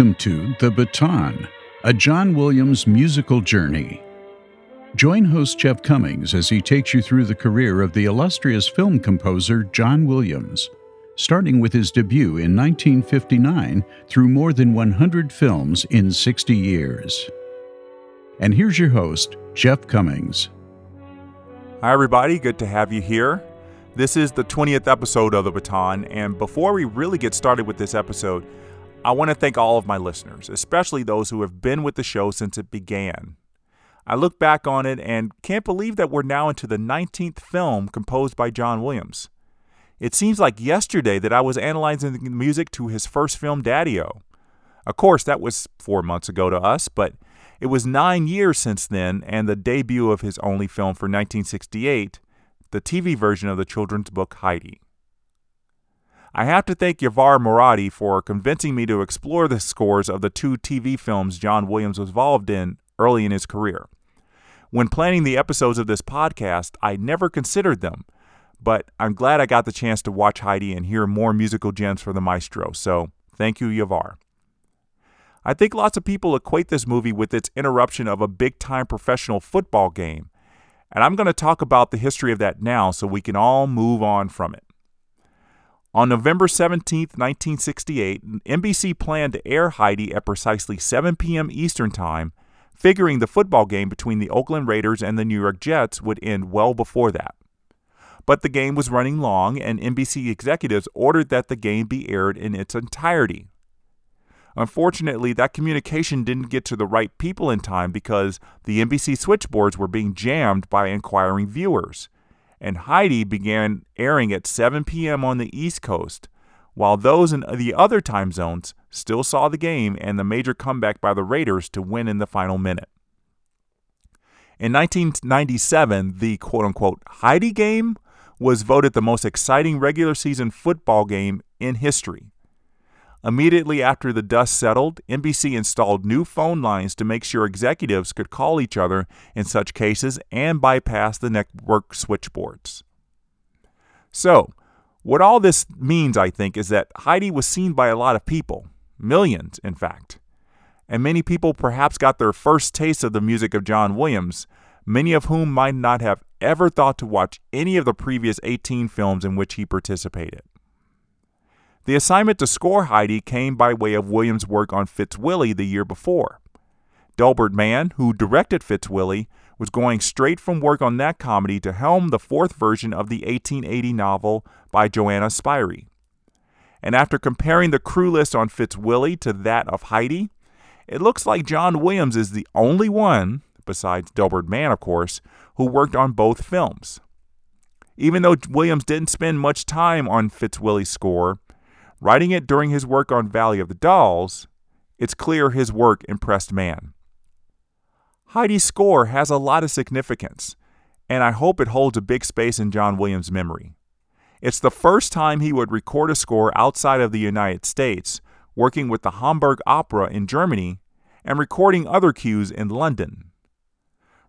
Welcome to The Baton, a John Williams musical journey. Join host Jeff Commings as he takes you through the career of the illustrious film composer John Williams, starting with his debut in 1959 through more than 100 films in 60 years. And here's your host, Jeff Commings. Hi, everybody. Good to have you here. This is the 20th episode of The Baton, and before we really get started with this episode, I want to thank all of my listeners, especially those who have been with the show since it began. I look back on it and can't believe that we're now into the 19th film composed by John Williams. It seems like yesterday that I was analyzing the music to his first film, Daddy O. Of course, that was four months ago to us, but it was nine years since then and the debut of his only film for 1968, the TV version of the children's book Heidi. I have to thank Yavar Moradi for convincing me to explore the scores of the two TV films John Williams was involved in early in his career. When planning the episodes of this podcast, I never considered them, but I'm glad I got the chance to watch Heidi and hear more musical gems from the maestro, so thank you, Yavar. I think lots of people equate this movie with its interruption of a big time professional football game, and I'm going to talk about the history of that now so we can all move on from it. On November 17, 1968, NBC planned to air Heidi at precisely 7 p.m. Eastern Time, figuring the football game between the Oakland Raiders and the New York Jets would end well before that. But the game was running long, and NBC executives ordered that the game be aired in its entirety. Unfortunately, that communication didn't get to the right people in time because the NBC switchboards were being jammed by inquiring viewers and Heidi began airing at 7 p.m. on the East Coast, while those in the other time zones still saw the game and the major comeback by the Raiders to win in the final minute. In 1997, the quote unquote Heidi game was voted the most exciting regular season football game in history. Immediately after the dust settled, NBC installed new phone lines to make sure executives could call each other in such cases and bypass the network switchboards. So, what all this means, I think, is that Heidi was seen by a lot of people, millions, in fact. And many people perhaps got their first taste of the music of John Williams, many of whom might not have ever thought to watch any of the previous 18 films in which he participated. The assignment to score Heidi came by way of Williams' work on Fitzwilly the year before. Delbert Mann, who directed Fitzwilly, was going straight from work on that comedy to helm the fourth version of the 1880 novel by Johanna Spyri. And after comparing the crew list on Fitzwilly to that of Heidi, it looks like John Williams is the only one, besides Delbert Mann, of course, who worked on both films. Even though Williams didn't spend much time on Fitzwilly's score, Writing it during his work on Valley of the Dolls, it's clear his work impressed Mann. Heidi's score has a lot of significance, and I hope it holds a big space in John Williams' memory. It's the first time he would record a score outside of the United States, working with the Hamburg Opera in Germany and recording other cues in London.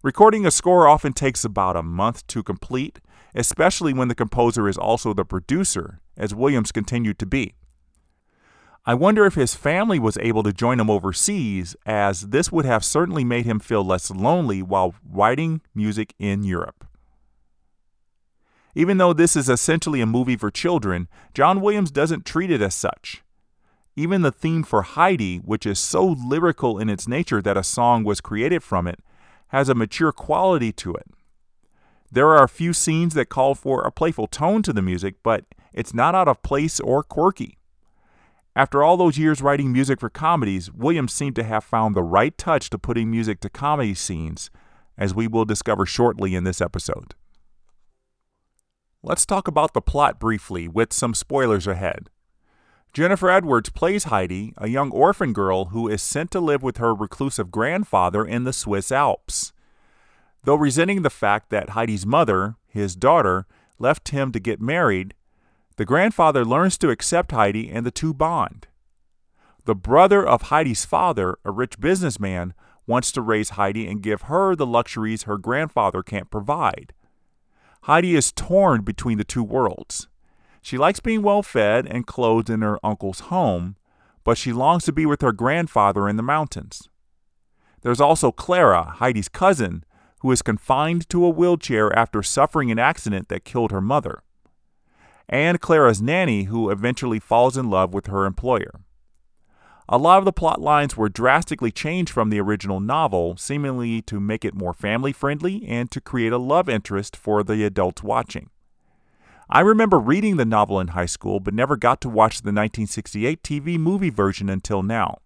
Recording a score often takes about a month to complete, especially when the composer is also the producer, as Williams continued to be. I wonder if his family was able to join him overseas, as this would have certainly made him feel less lonely while writing music in Europe. Even though this is essentially a movie for children, John Williams doesn't treat it as such. Even the theme for Heidi, which is so lyrical in its nature that a song was created from it, has a mature quality to it. There are a few scenes that call for a playful tone to the music, but it's not out of place or quirky. After all those years writing music for comedies, Williams seemed to have found the right touch to putting music to comedy scenes, as we will discover shortly in this episode. Let's talk about the plot briefly, with some spoilers ahead. Jennifer Edwards plays Heidi, a young orphan girl who is sent to live with her reclusive grandfather in the Swiss Alps. Though resenting the fact that Heidi's mother, his daughter, left him to get married, the grandfather learns to accept Heidi and the two bond. The brother of Heidi's father, a rich businessman, wants to raise Heidi and give her the luxuries her grandfather can't provide. Heidi is torn between the two worlds. She likes being well fed and clothed in her uncle's home, but she longs to be with her grandfather in the mountains. There's also Clara, Heidi's cousin, who is confined to a wheelchair after suffering an accident that killed her mother, and Clara's nanny, who eventually falls in love with her employer. A lot of the plot lines were drastically changed from the original novel, seemingly to make it more family friendly and to create a love interest for the adults watching. I remember reading the novel in high school, but never got to watch the 1968 TV movie version until now.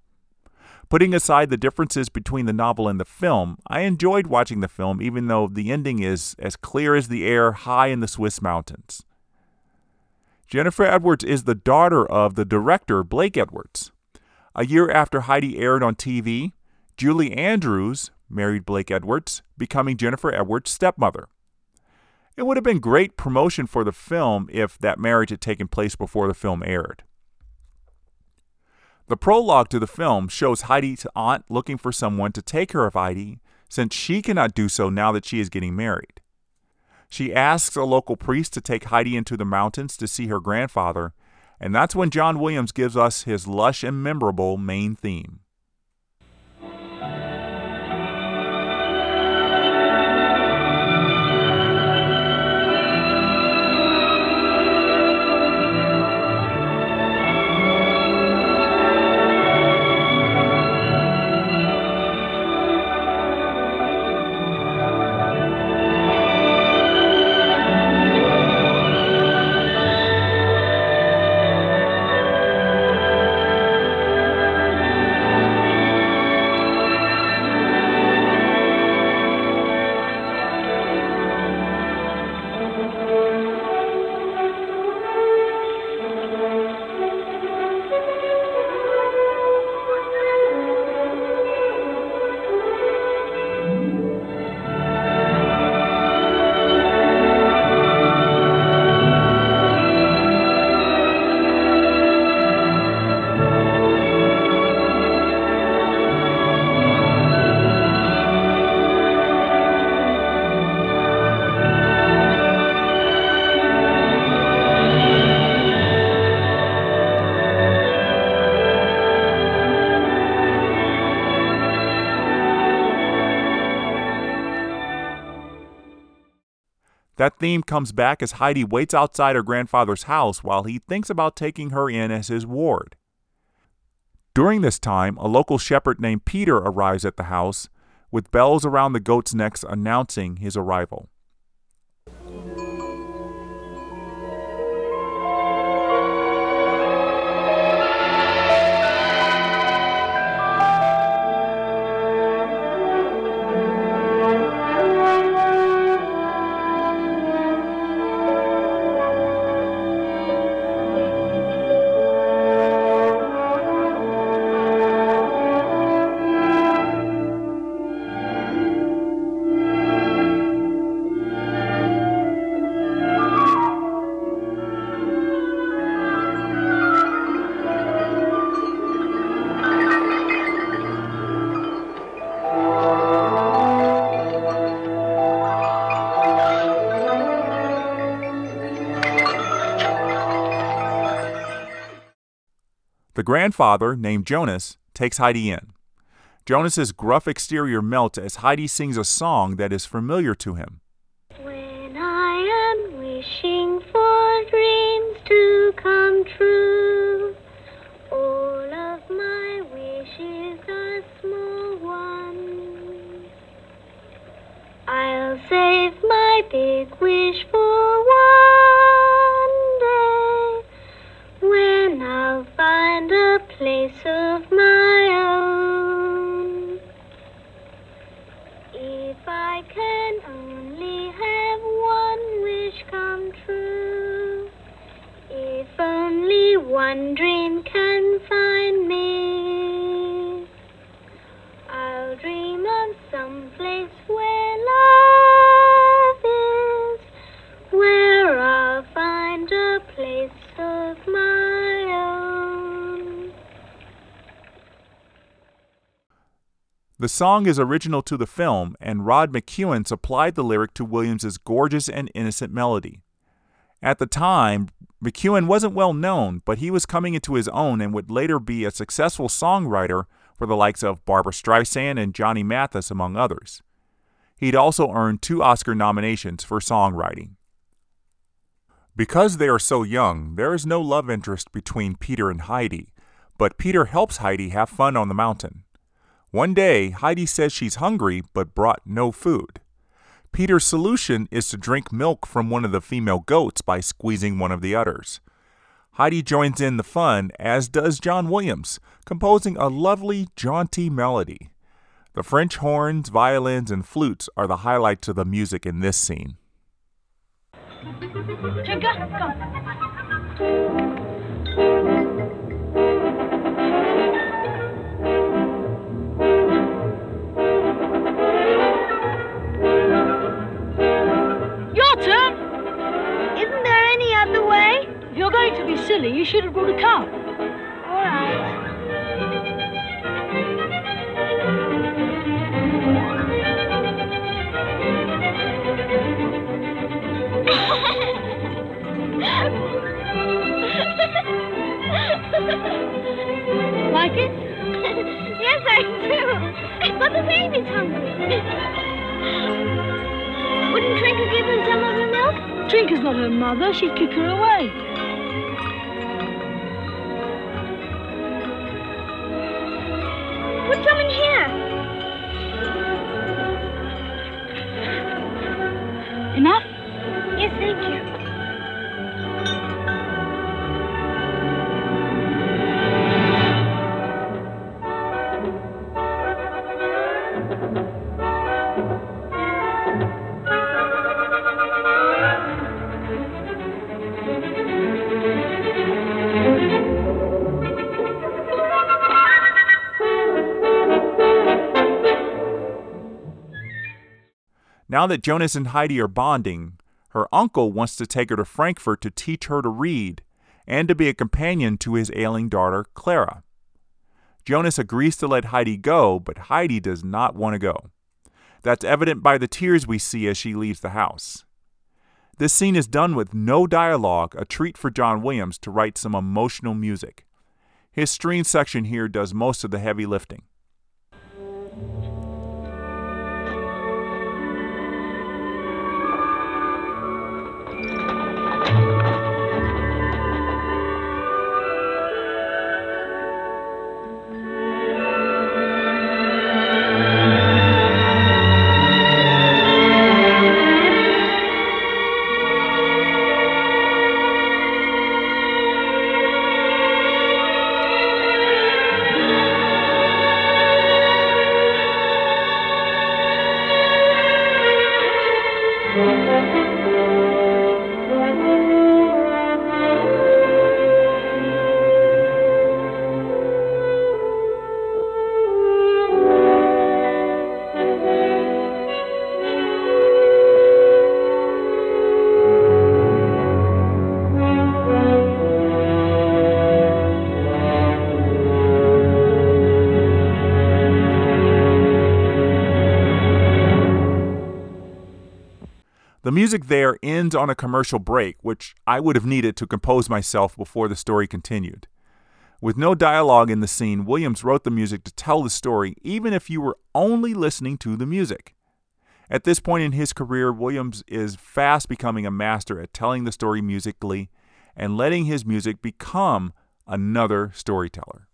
Putting aside the differences between the novel and the film, I enjoyed watching the film even though the ending is as clear as the air high in the Swiss mountains. Jennifer Edwards is the daughter of the director Blake Edwards. A year after Heidi aired on TV, Julie Andrews married Blake Edwards, becoming Jennifer Edwards' stepmother. It would have been great promotion for the film if that marriage had taken place before the film aired. The prologue to the film shows Heidi's aunt looking for someone to take care of Heidi since she cannot do so now that she is getting married. She asks a local priest to take Heidi into the mountains to see her grandfather, and that's when John Williams gives us his lush and memorable main theme. That theme comes back as Heidi waits outside her grandfather's house while he thinks about taking her in as his ward. During this time, a local shepherd named Peter arrives at the house, with bells around the goats' necks announcing his arrival. Grandfather, named Jonas, takes Heidi in. Jonas's gruff exterior melts as Heidi sings a song that is familiar to him. The song is original to the film, and Rod McKuen supplied the lyric to Williams's gorgeous and innocent melody. At the time, McKuen wasn't well known, but he was coming into his own and would later be a successful songwriter for the likes of Barbra Streisand and Johnny Mathis, among others. He'd also earned two Oscar nominations for songwriting. Because they are so young, there is no love interest between Peter and Heidi, but Peter helps Heidi have fun on the mountain. One day, Heidi says she's hungry but brought no food. Peter's solution is to drink milk from one of the female goats by squeezing one of the udders. Heidi joins in the fun, as does John Williams, composing a lovely, jaunty melody. The French horns, violins, and flutes are the highlights of the music in this scene. Silly, you should have brought a cup. All right. Like it? yes, I do. But the baby's hungry. Wouldn't Trinker give her some of her milk? Trinker's not her mother. She'd kick her away. Put some in here. Now that Jonas and Heidi are bonding, her uncle wants to take her to Frankfurt to teach her to read and to be a companion to his ailing daughter, Clara. Jonas agrees to let Heidi go, but Heidi does not want to go. That's evident by the tears we see as she leaves the house. This scene is done with no dialogue, a treat for John Williams to write some emotional music. His string section here does most of the heavy lifting. The music there ends on a commercial break, which I would have needed to compose myself before the story continued. With no dialogue in the scene, Williams wrote the music to tell the story, even if you were only listening to the music. At this point in his career, Williams is fast becoming a master at telling the story musically and letting his music become another storyteller.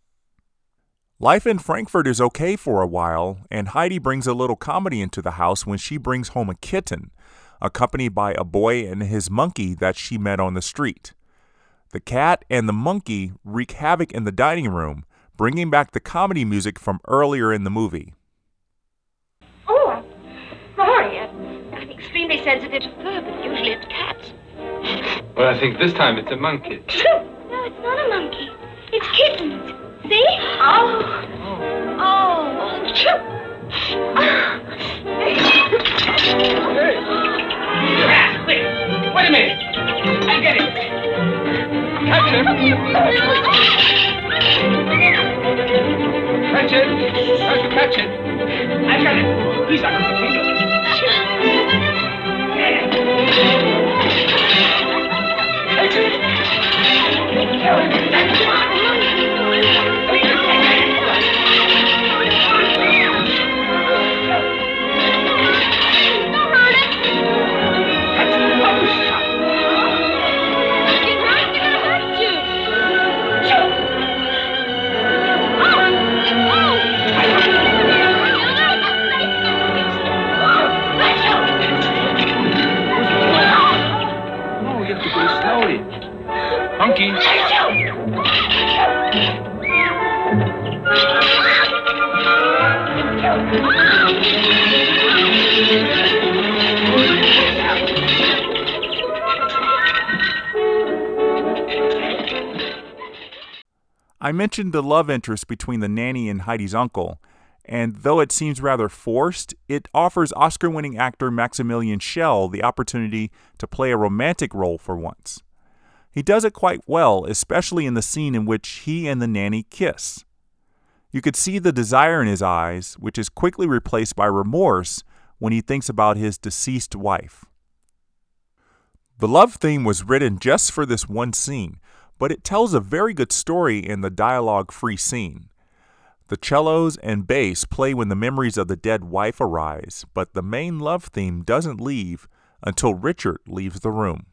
Life in Frankfurt is okay for a while, and Heidi brings a little comedy into the house when she brings home a kitten, accompanied by a boy and his monkey that she met on the street. The cat and the monkey wreak havoc in the dining room, bringing back the comedy music from earlier in the movie. Oh, I'm sorry. I- I'm extremely sensitive to fur, but usually it's cats. Well, I think this time it's a monkey. No, it's not a monkey. It's kittens. See? Oh. Oh. Wait, a minute. I get it. Catch him. Catch it. Catch it. I got it. He's under I mentioned the love interest between the nanny and Heidi's uncle, and though it seems rather forced, it offers Oscar winning actor Maximilian Schell the opportunity to play a romantic role for once. He does it quite well, especially in the scene in which he and the nanny kiss. You could see the desire in his eyes, which is quickly replaced by remorse when he thinks about his deceased wife. The love theme was written just for this one scene, but it tells a very good story in the dialogue free scene. The cellos and bass play when the memories of the dead wife arise, but the main love theme doesn't leave until Richard leaves the room.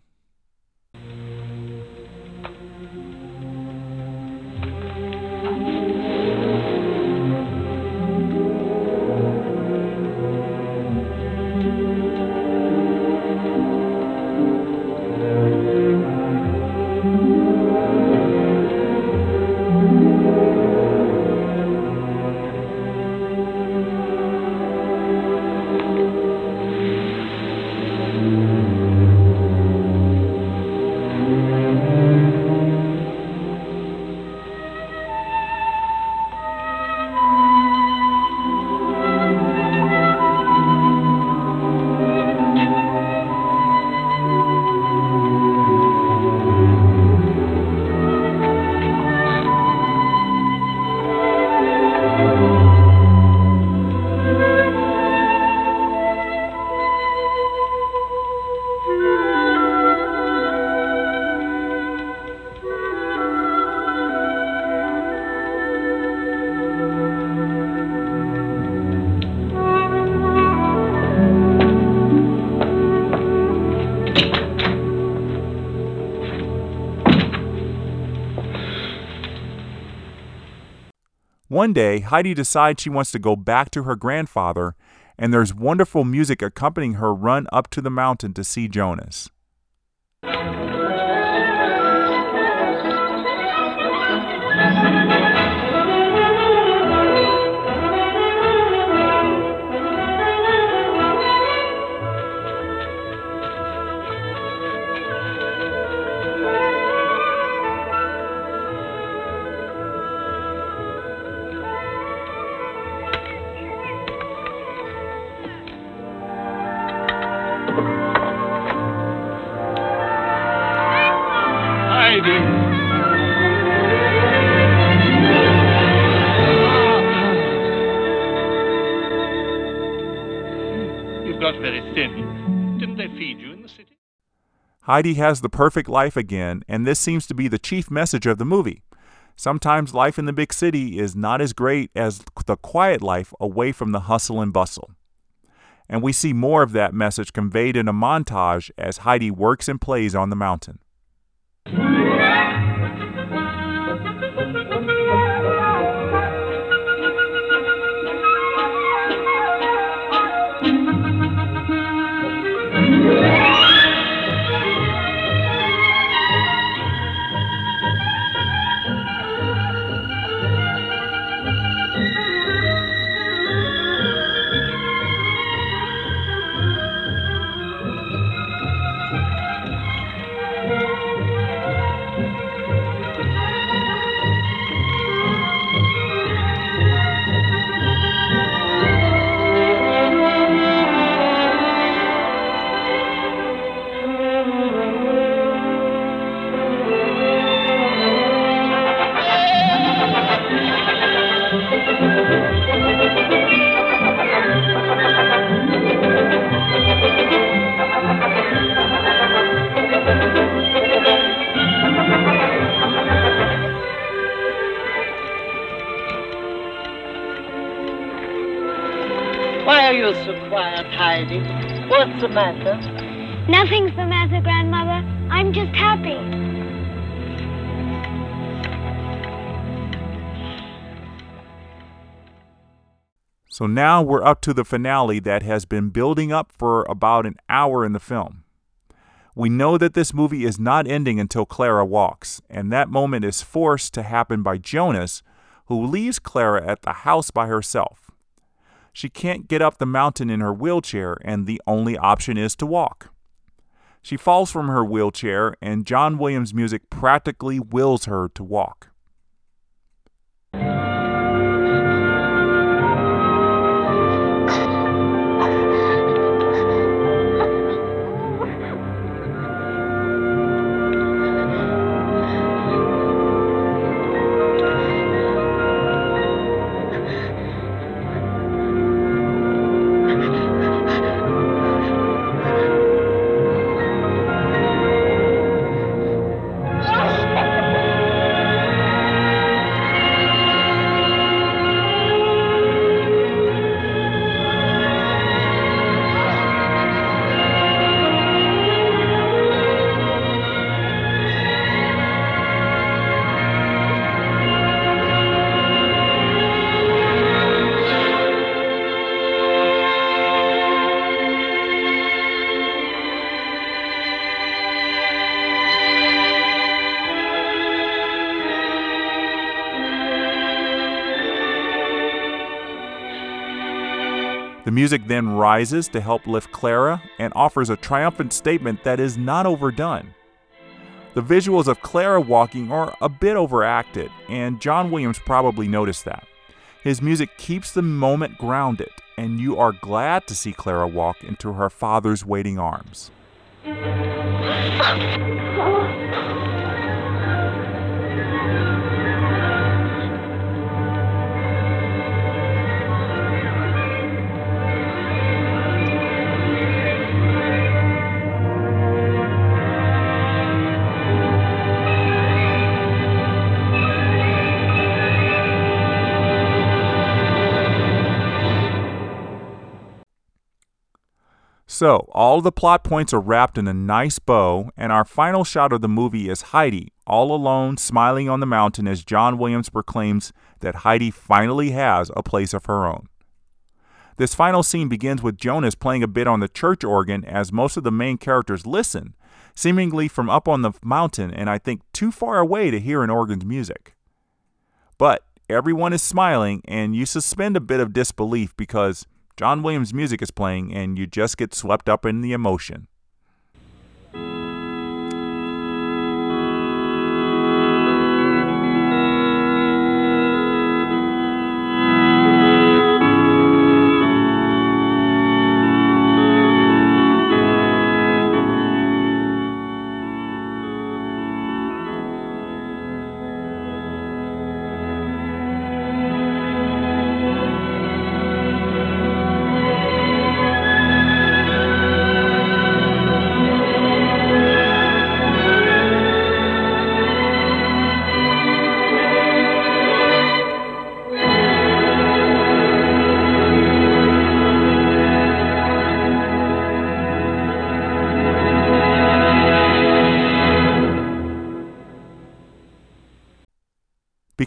One day, Heidi decides she wants to go back to her grandfather, and there's wonderful music accompanying her run up to the mountain to see Jonas. Heidi has the perfect life again, and this seems to be the chief message of the movie. Sometimes life in the big city is not as great as the quiet life away from the hustle and bustle. And we see more of that message conveyed in a montage as Heidi works and plays on the mountain. So quiet, What's the matter? Nothing's the matter, Grandmother. I'm just happy. So now we're up to the finale that has been building up for about an hour in the film. We know that this movie is not ending until Clara walks, and that moment is forced to happen by Jonas, who leaves Clara at the house by herself. She can't get up the mountain in her wheelchair, and the only option is to walk. She falls from her wheelchair, and John Williams' music practically wills her to walk. Music then rises to help lift Clara and offers a triumphant statement that is not overdone. The visuals of Clara walking are a bit overacted, and John Williams probably noticed that. His music keeps the moment grounded, and you are glad to see Clara walk into her father's waiting arms. So, all the plot points are wrapped in a nice bow, and our final shot of the movie is Heidi, all alone, smiling on the mountain as John Williams proclaims that Heidi finally has a place of her own. This final scene begins with Jonas playing a bit on the church organ as most of the main characters listen, seemingly from up on the mountain and I think too far away to hear an organ's music. But everyone is smiling, and you suspend a bit of disbelief because John Williams' music is playing, and you just get swept up in the emotion.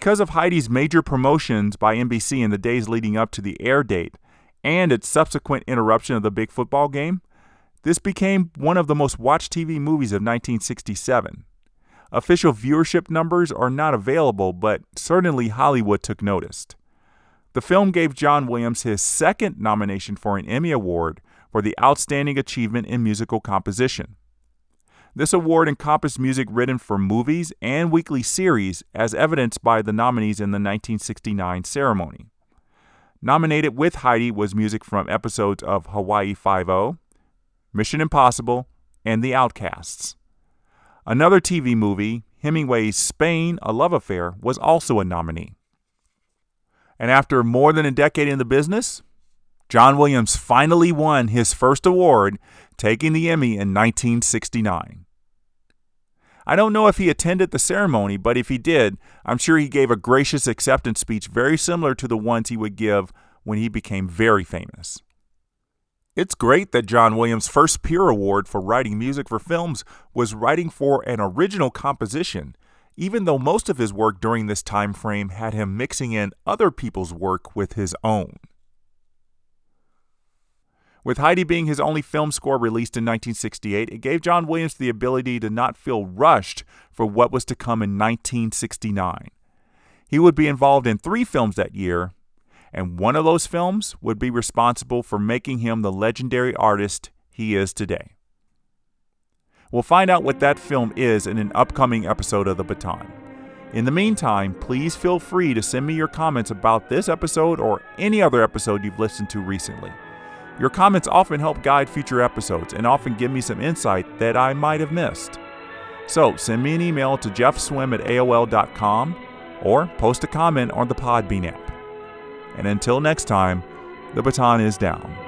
Because of Heidi's major promotions by NBC in the days leading up to the air date and its subsequent interruption of the big football game, this became one of the most watched TV movies of 1967. Official viewership numbers are not available, but certainly Hollywood took notice. The film gave John Williams his second nomination for an Emmy Award for the Outstanding Achievement in Musical Composition. This award encompassed music written for movies and weekly series, as evidenced by the nominees in the 1969 ceremony. Nominated with Heidi was music from episodes of Hawaii Five-O, Mission Impossible, and The Outcasts. Another TV movie, Hemingway's Spain, A Love Affair, was also a nominee. And after more than a decade in the business, John Williams finally won his first award, taking the Emmy in 1969. I don't know if he attended the ceremony, but if he did, I'm sure he gave a gracious acceptance speech very similar to the ones he would give when he became very famous. It's great that John Williams' first peer award for writing music for films was writing for an original composition, even though most of his work during this time frame had him mixing in other people's work with his own. With Heidi being his only film score released in 1968, it gave John Williams the ability to not feel rushed for what was to come in 1969. He would be involved in three films that year, and one of those films would be responsible for making him the legendary artist he is today. We'll find out what that film is in an upcoming episode of The Baton. In the meantime, please feel free to send me your comments about this episode or any other episode you've listened to recently. Your comments often help guide future episodes and often give me some insight that I might have missed. So send me an email to jeffswim at AOL.com or post a comment on the Podbean app. And until next time, the baton is down.